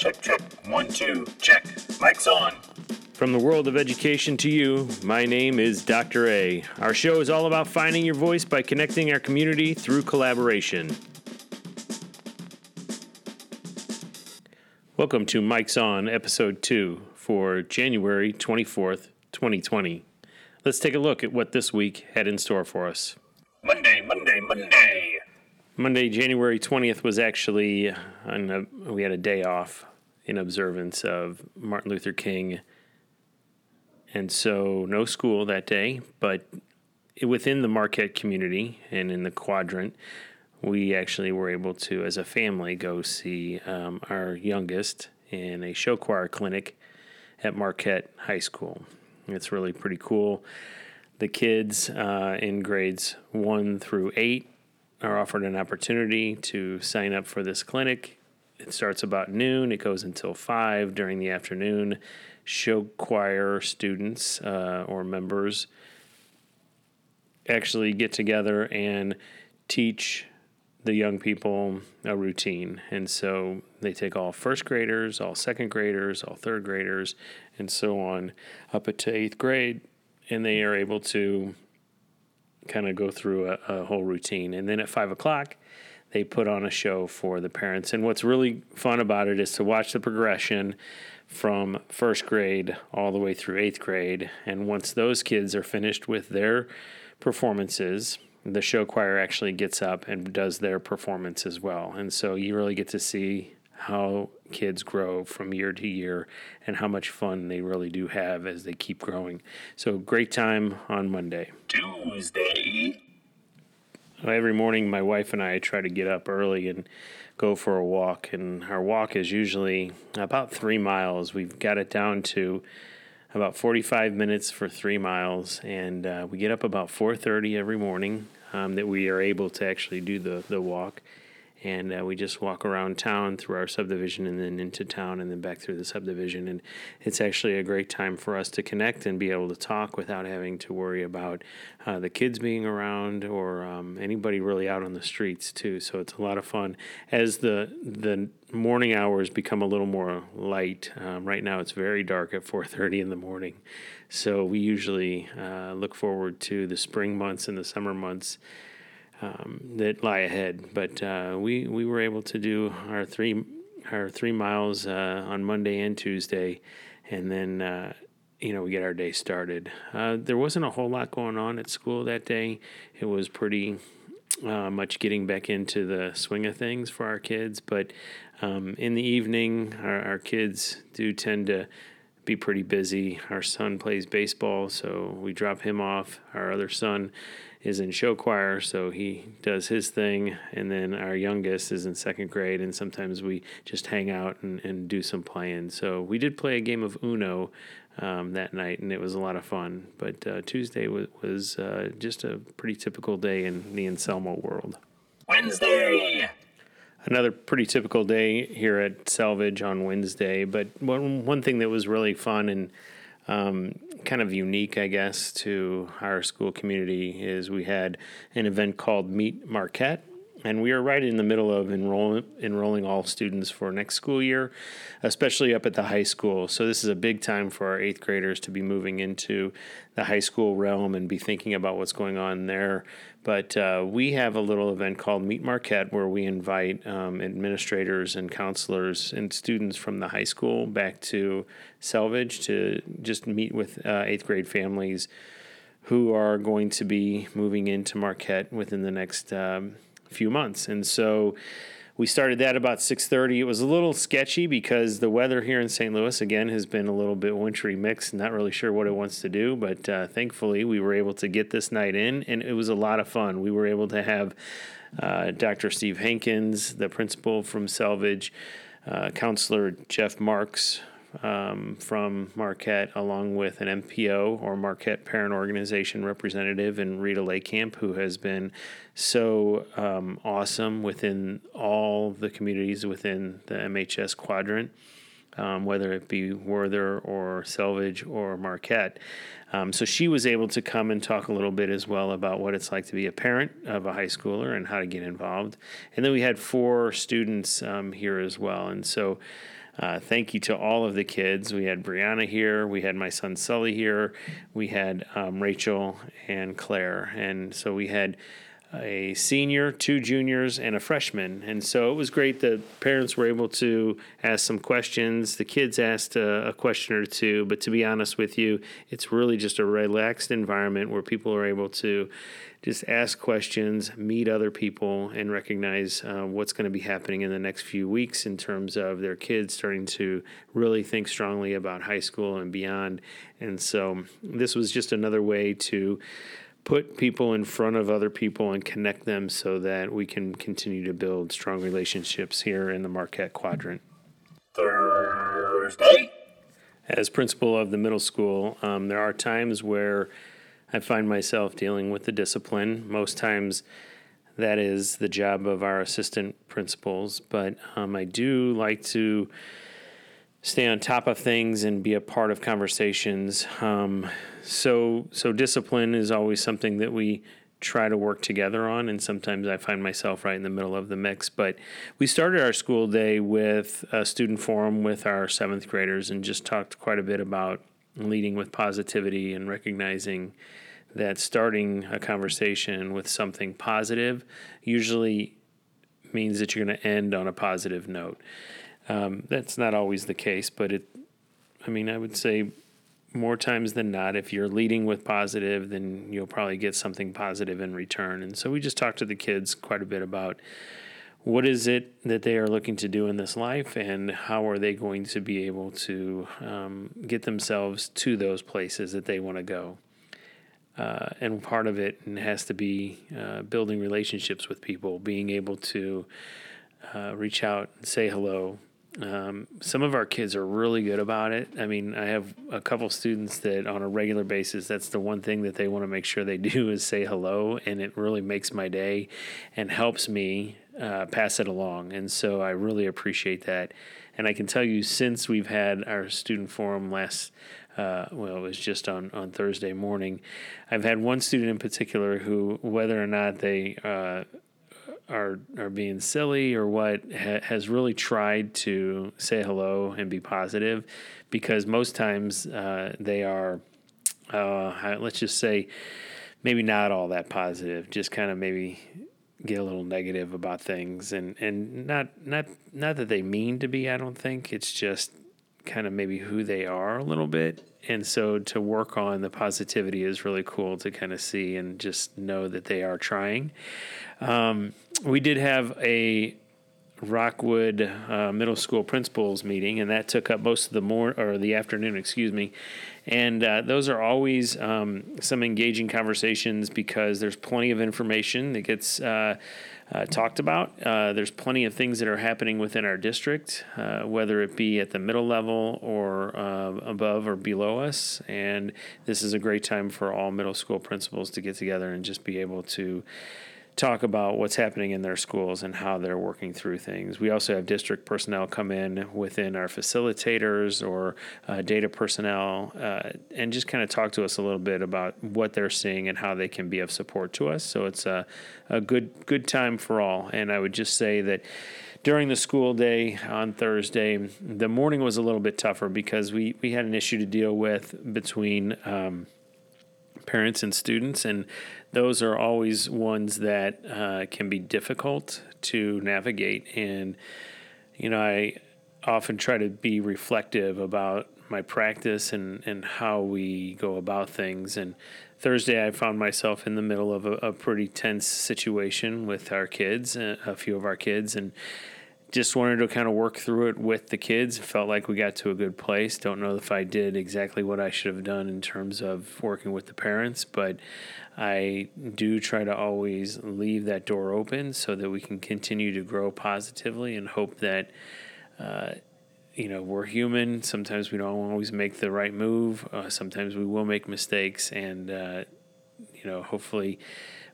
Check, check. One, two, check. Mic's on. From the world of education to you, my name is Dr. A. Our show is all about finding your voice by connecting our community through collaboration. Welcome to Mic's On, episode 2 for January 24th, 2020. Let's take a look at what this week had in store for us. Monday, Monday, Monday. Monday, January 20th was actually, on a, we had a day off in observance of Martin Luther King. And so no school that day, but within the Marquette community and in the quadrant, we actually were able to, as a family, go see um, our youngest in a show choir clinic at Marquette High School. It's really pretty cool. The kids uh, in grades one through eight are offered an opportunity to sign up for this clinic. It starts about noon, it goes until five during the afternoon. Show choir students uh, or members actually get together and teach the young people a routine. And so they take all first graders, all second graders, all third graders, and so on up to eighth grade. And they are able to kind of go through a, a whole routine. And then at five o'clock, they put on a show for the parents. And what's really fun about it is to watch the progression from first grade all the way through eighth grade. And once those kids are finished with their performances, the show choir actually gets up and does their performance as well. And so you really get to see how kids grow from year to year and how much fun they really do have as they keep growing. So great time on Monday. Tuesday. Every morning, my wife and I try to get up early and go for a walk. And our walk is usually about three miles. We've got it down to about 45 minutes for three miles, and uh, we get up about 4:30 every morning um, that we are able to actually do the the walk and uh, we just walk around town through our subdivision and then into town and then back through the subdivision. And it's actually a great time for us to connect and be able to talk without having to worry about uh, the kids being around or um, anybody really out on the streets too. So it's a lot of fun. As the the morning hours become a little more light um, right now it's very dark at 4.30 in the morning. So we usually uh, look forward to the spring months and the summer months um, that lie ahead. But uh, we we were able to do our three our three miles uh, on Monday and Tuesday, and then uh, you know we get our day started. Uh, there wasn't a whole lot going on at school that day. It was pretty. Uh, much getting back into the swing of things for our kids, but um, in the evening, our, our kids do tend to be pretty busy. Our son plays baseball, so we drop him off. Our other son is in show choir, so he does his thing. And then our youngest is in second grade, and sometimes we just hang out and, and do some playing. So we did play a game of Uno um, that night, and it was a lot of fun. But uh, Tuesday was, was uh, just a pretty typical day in the Anselmo world. Wednesday. Another pretty typical day here at Selvidge on Wednesday, but one one thing that was really fun and um, kind of unique, I guess, to our school community is we had an event called Meet Marquette. And we are right in the middle of enroll, enrolling all students for next school year, especially up at the high school. So, this is a big time for our eighth graders to be moving into the high school realm and be thinking about what's going on there. But uh, we have a little event called Meet Marquette where we invite um, administrators and counselors and students from the high school back to Selvidge to just meet with uh, eighth grade families who are going to be moving into Marquette within the next um, few months. And so we started that about 6.30 it was a little sketchy because the weather here in st louis again has been a little bit wintry mixed not really sure what it wants to do but uh, thankfully we were able to get this night in and it was a lot of fun. We were able to have uh, dr steve hankins the principal from selvidge uh, counselor jeff marks um, from Marquette, along with an MPO or Marquette Parent Organization representative, and Rita Laycamp, who has been so um, awesome within all the communities within the MHS quadrant. um, whether it be Woerther or Selvidge or Marquette. Um, so she was able to come and talk a little bit as well about what it's like to be a parent of a high schooler and how to get involved. And then we had four students um, here as well. And so uh, thank you to all of the kids. We had Brianna here, we had my son Sully here, we had um, Rachel and Claire. And so we had a senior, two juniors, and a freshman. And so it was great that parents were able to ask some questions. The kids asked a, a, question or two, but to be honest with you, it's really just a relaxed environment where people are able to just ask questions, meet other people, and recognize uh, what's going to be happening in the next few weeks in terms of their kids starting to really think strongly about high school and beyond. And so this was just another way to put people in front of other people and connect them so that we can continue to build strong relationships here in the Marquette Quadrant. Thursday. As principal of the middle school, um, there are times where I find myself dealing with the discipline. Most times, that is the job of our assistant principals, but um, I do like to stay on top of things and be a part of conversations. Um, so so discipline is always something that we try to work together on and sometimes I find myself right in the middle of the mix but we started our school day with a student forum with our 7th graders and just talked quite a bit about leading with positivity and recognizing that starting a conversation with something positive usually means that you're going to end on a positive note. Um, that's not always the case, but it, I mean, I would say more times than not, if you're leading with positive, then you'll probably get something positive in return. And so we just talked to the kids quite a bit about what is it that they are looking to do in this life and how are they going to be able to um, get themselves to those places that they want to go. Uh, and part of it has to be uh, building relationships with people, being able to uh, reach out and say hello, um, some of our kids are really good about it. I mean, I have a couple students that on a regular basis, that's the one thing that they want to make sure they do is say hello, and it really makes my day and helps me uh, pass it along. And so I really appreciate that. And I can tell you, since we've had our student forum last, uh, well, it was just on, on Thursday morning, I've had one student in particular who, whether or not they, uh, are are being silly or what ha- has really tried to say hello and be positive because most times uh, they are uh, let's just say maybe not all that positive just kind of maybe get a little negative about things and and not not not that they mean to be I don't think. It's just kind of maybe who they are a little bit and so to work on the positivity is really cool to kind of see and just know that they are trying um, we did have a Rockwood uh, Middle School principals meeting, and that took up most of the more or the afternoon, excuse me. And uh, those are always um, some engaging conversations because there's plenty of information that gets uh, uh talked about. Uh, there's plenty of things that are happening within our district, uh, whether it be at the middle level or above or below us. And this is a great time for all middle school principals to get together and just be able to talk about what's happening in their schools and how they're working through things. We also have district personnel come in within our facilitators or uh, data personnel uh, and just kind of talk to us a little bit about what they're seeing and how they can be of support to us. So it's a, a good good time for all. And I would just say that during the school day on Thursday, the morning was a little bit tougher because we, we had an issue to deal with between um, parents and students. And those are always ones that uh, can be difficult to navigate. And, you know, I often try to be reflective about my practice and, and how we go about things. And Thursday, I found myself in the middle of a, a pretty tense situation with our kids, a few of our kids, and just wanted to kind of work through it with the kids. Felt like we got to a good place. Don't know if I did exactly what I should have done in terms of working with the parents, but I do try to always leave that door open so that we can continue to grow positively and hope that. Uh, you know, we're human. Sometimes we don't always make the right move. Uh, sometimes we will make mistakes, and uh, you know, hopefully,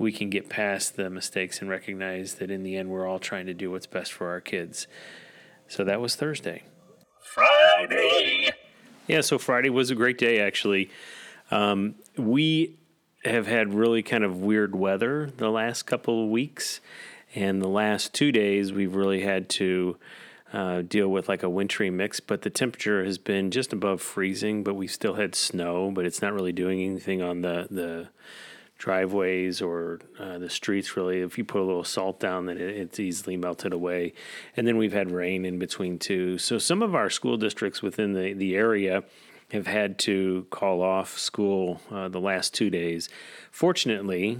we can get past the mistakes and recognize that in the end, we're all trying to do what's best for our kids. So that was Thursday. Friday. Yeah, so Friday was a great day, actually. Um, we have had really kind of weird weather the last couple of weeks. And the last two days, we've really had to uh, deal with like a wintry mix. But the temperature has been just above freezing, but we still had snow, but it's not really doing anything on the, the driveways or uh, the streets really. If you put a little salt down then it, it's easily melted away. And then we've had rain in between too. So some of our school districts within the, the area have had to call off school uh, the last two days. Fortunately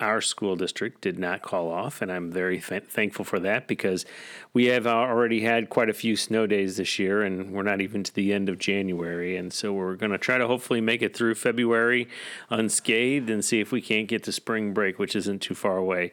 our school district did not call off, and I'm very th- thankful for that because we have already had quite a few snow days this year, and we're not even to the end of January. And so we're going to try to hopefully make it through February unscathed and see if we can't get to spring break, which isn't too far away.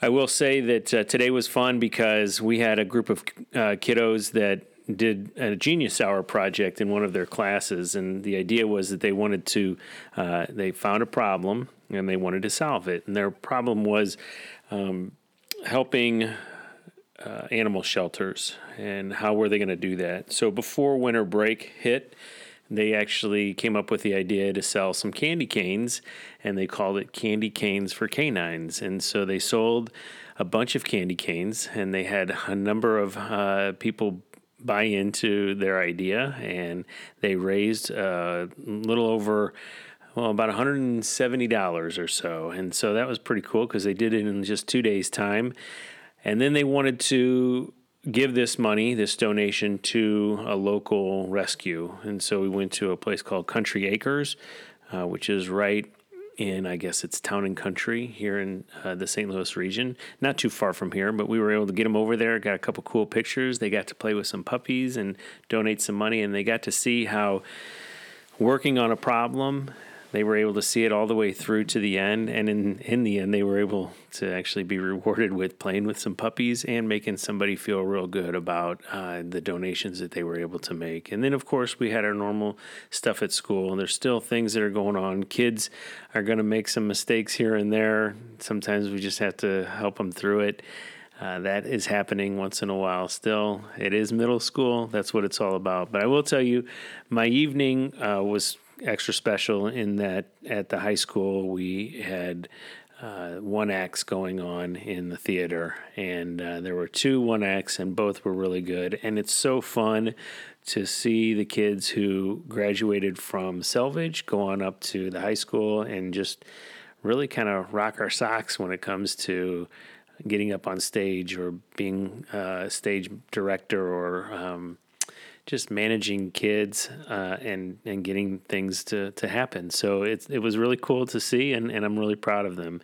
I will say that uh, today was fun because we had a group of uh, kiddos that did a genius hour project in one of their classes and the idea was that they wanted to uh, they found a problem and they wanted to solve it. And their problem was um, helping uh, animal shelters and how were they going to do that? So before winter break hit they actually came up with the idea to sell some candy canes and they called it candy canes for canines. And so they sold a bunch of candy canes and they had a number of uh, people buy into their idea, and they raised a little over well, about $170 or so. And so that was pretty cool because they did it in just two days' time. And then they wanted to give this money, this donation, to a local rescue. And so we went to a place called Country Acres, uh, which is right in, I guess it's Town and Country here in uh, the St. Louis region. Not too far from here, but we were able to get them over there, got a couple cool pictures. They got to play with some puppies and donate some money, and they got to see how working on a problem they were able to see it all the way through to the end. And in, in the end, they were able to actually be rewarded with playing with some puppies and making somebody feel real good about uh, the donations that they were able to make. And then, of course, we had our normal stuff at school. And there's still things that are going on. Kids are going to make some mistakes here and there. Sometimes we just have to help them through it. Uh, that is happening once in a while still. It is middle school. That's what it's all about. But I will tell you, my evening uh, was extra special in that at the high school we had uh, one acts going on in the theater, and uh, there were two one acts, and both were really good. And it's so fun to see the kids who graduated from Selvidge go on up to the high school and just really kind of rock our socks when it comes to getting up on stage or being a stage director or um, just managing kids uh, and and getting things to, to happen. So it it was really cool to see, and, and I'm really proud of them.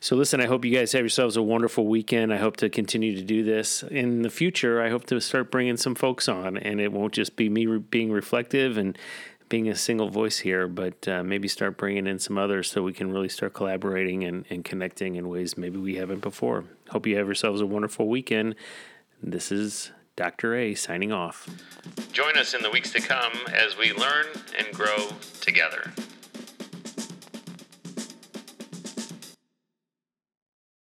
So listen, I hope you guys have yourselves a wonderful weekend. I hope to continue to do this in the future. I hope to start bringing some folks on, and it won't just be me re- being reflective and being a single voice here, but uh, maybe start bringing in some others so we can really start collaborating and, and connecting in ways maybe we haven't before. Hope you have yourselves a wonderful weekend. This is Dr. A signing off. Join us in the weeks to come as we learn and grow together.